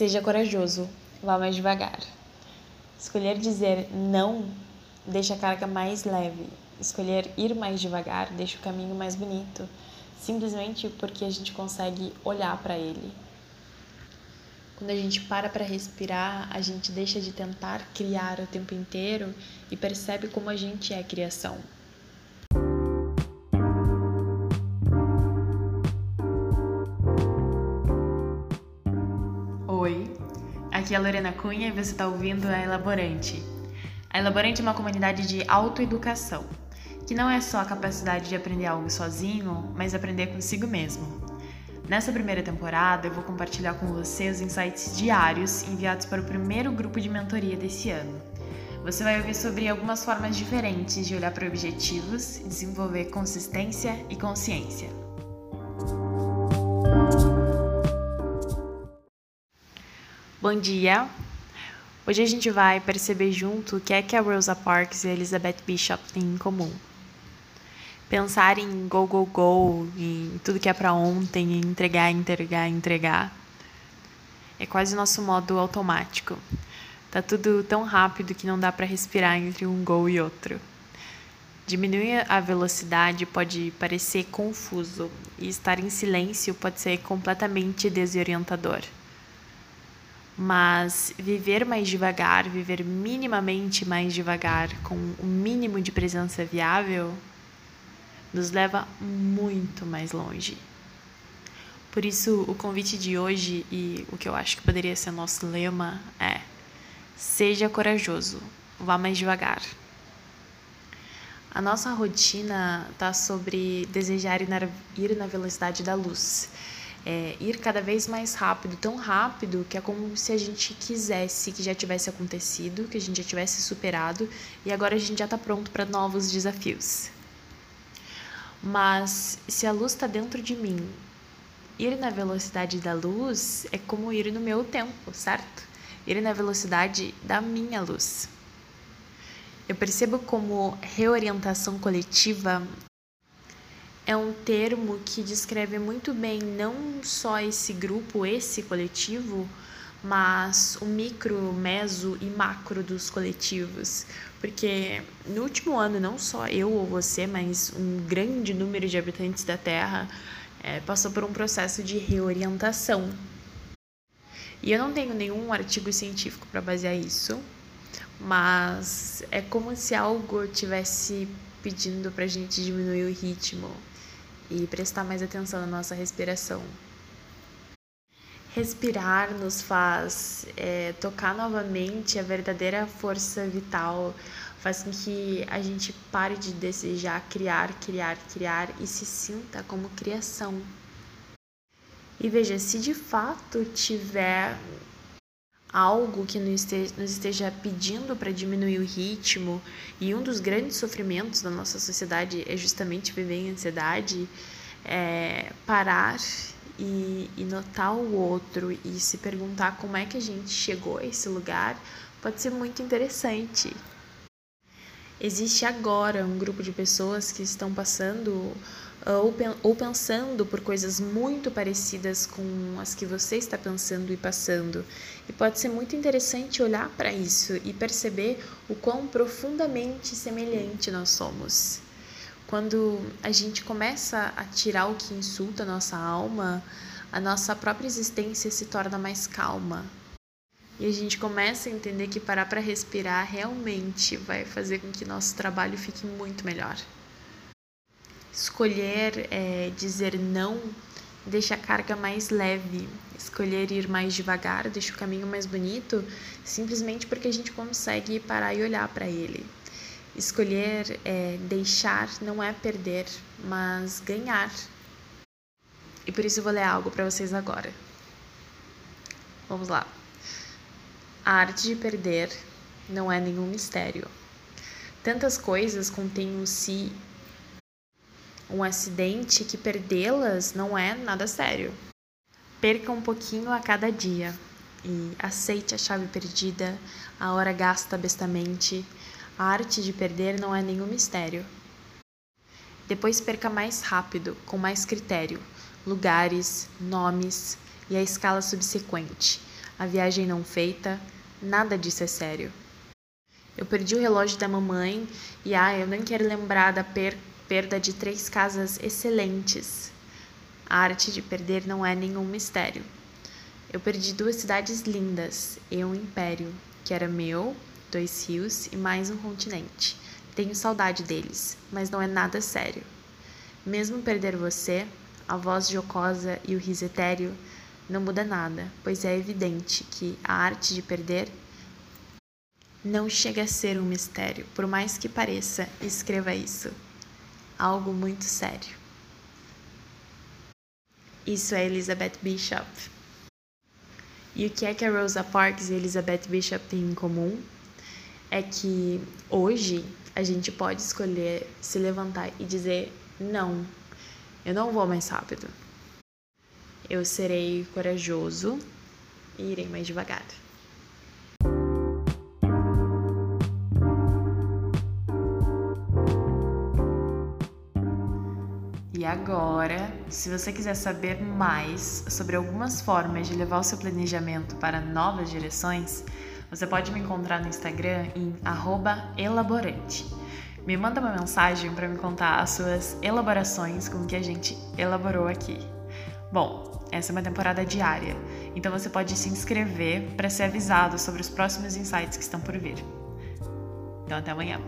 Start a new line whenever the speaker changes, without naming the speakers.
Seja corajoso, vá mais devagar. Escolher dizer não deixa a carga mais leve. Escolher ir mais devagar deixa o caminho mais bonito, simplesmente porque a gente consegue olhar para ele. Quando a gente para para respirar, a gente deixa de tentar criar o tempo inteiro e percebe como a gente é a criação. Aqui é a Lorena Cunha e você está ouvindo a Elaborante. A Elaborante é uma comunidade de autoeducação, que não é só a capacidade de aprender algo sozinho, mas aprender consigo mesmo. Nessa primeira temporada, eu vou compartilhar com você os insights diários enviados para o primeiro grupo de mentoria desse ano. Você vai ouvir sobre algumas formas diferentes de olhar para objetivos, desenvolver consistência e consciência. Bom dia! Hoje a gente vai perceber junto o que é que a Rosa Parks e a Elizabeth Bishop têm em comum. Pensar em go, go, go, em tudo que é para ontem, em entregar, entregar, entregar, é quase o nosso modo automático. Tá tudo tão rápido que não dá para respirar entre um go e outro. Diminuir a velocidade pode parecer confuso e estar em silêncio pode ser completamente desorientador. Mas viver mais devagar, viver minimamente mais devagar, com o mínimo de presença viável, nos leva muito mais longe. Por isso, o convite de hoje e o que eu acho que poderia ser nosso lema é: seja corajoso, vá mais devagar. A nossa rotina está sobre desejar ir na, velocidade da luz é, ir cada vez mais rápido, tão rápido que é como se a gente quisesse que já tivesse acontecido, que a gente já tivesse superado e agora a gente já está pronto para novos desafios. Mas se a luz está dentro de mim, ir na velocidade da luz é como ir no meu tempo, certo? Ir na velocidade da minha luz. Eu percebo como reorientação coletiva é um termo que descreve muito bem não só esse grupo, esse coletivo, mas o micro, meso e macro dos coletivos. Porque no último ano, não só eu ou você, mas um grande número de habitantes da Terra é, passou por um processo de reorientação. E eu não tenho nenhum artigo científico para basear isso, mas é como se algo tivesse pedindo para a gente diminuir o ritmo e prestar mais atenção na nossa respiração. Respirar nos faz é, tocar novamente a verdadeira força vital, faz com que a gente pare de desejar criar, criar, criar e se sinta como criação. E veja, se de fato tiver algo que nos esteja pedindo para diminuir o ritmo, e um dos grandes sofrimentos da nossa sociedade é justamente viver em ansiedade, é parar e, e notar o outro e se perguntar como é que a gente chegou a esse lugar pode ser muito interessante. Existe agora um grupo de pessoas que estão passando ou, ou pensando por coisas muito parecidas com as que você está pensando e passando. E pode ser muito interessante olhar para isso e perceber o quão profundamente semelhante nós somos. Quando a gente começa a tirar o que insulta a nossa alma, a nossa própria existência se torna mais calma. E a gente começa a entender que parar para respirar realmente vai fazer com que nosso trabalho fique muito melhor. Escolher é, dizer não deixa a carga mais leve. Escolher ir mais devagar deixa o caminho mais bonito, simplesmente porque a gente consegue parar e olhar para ele. Escolher é, deixar não é perder, mas ganhar. E por isso eu vou ler algo para vocês agora. Vamos lá. A arte de perder não é nenhum mistério. Tantas coisas contêm um si um acidente que perdê-las não é nada sério. Perca um pouquinho a cada dia e aceite a chave perdida, a hora gasta bestamente. A arte de perder não é nenhum mistério. Depois perca mais rápido, com mais critério, lugares, nomes e a escala subsequente. a viagem não feita, nada disso é sério. Eu perdi o relógio da mamãe e ah, eu nem quero lembrar da per perda de três casas excelentes. A arte de perder não é nenhum mistério. Eu perdi duas cidades lindas e um império, que era meu, dois rios e mais um continente. Tenho saudade deles, mas não é nada sério. Mesmo perder você, a voz jocosa e o riso etéreo, não muda nada, pois é evidente que a arte de perder não chega a ser um mistério, por mais que pareça, escreva isso. Algo muito sério. Isso é Elizabeth Bishop. E o que é que a Rosa Parks e Elizabeth Bishop têm em comum? É que hoje a gente pode escolher se levantar e dizer: não, eu não vou mais rápido. Eu serei corajoso e irei mais devagar. Agora, se você quiser saber mais sobre algumas formas de levar o seu planejamento para novas direções, você pode me encontrar no Instagram em elaborante. Me manda uma mensagem para me contar as suas elaborações com o que a gente elaborou aqui. Bom, essa é uma temporada diária, então você pode se inscrever para ser avisado sobre os próximos insights que estão por vir. Então, até amanhã.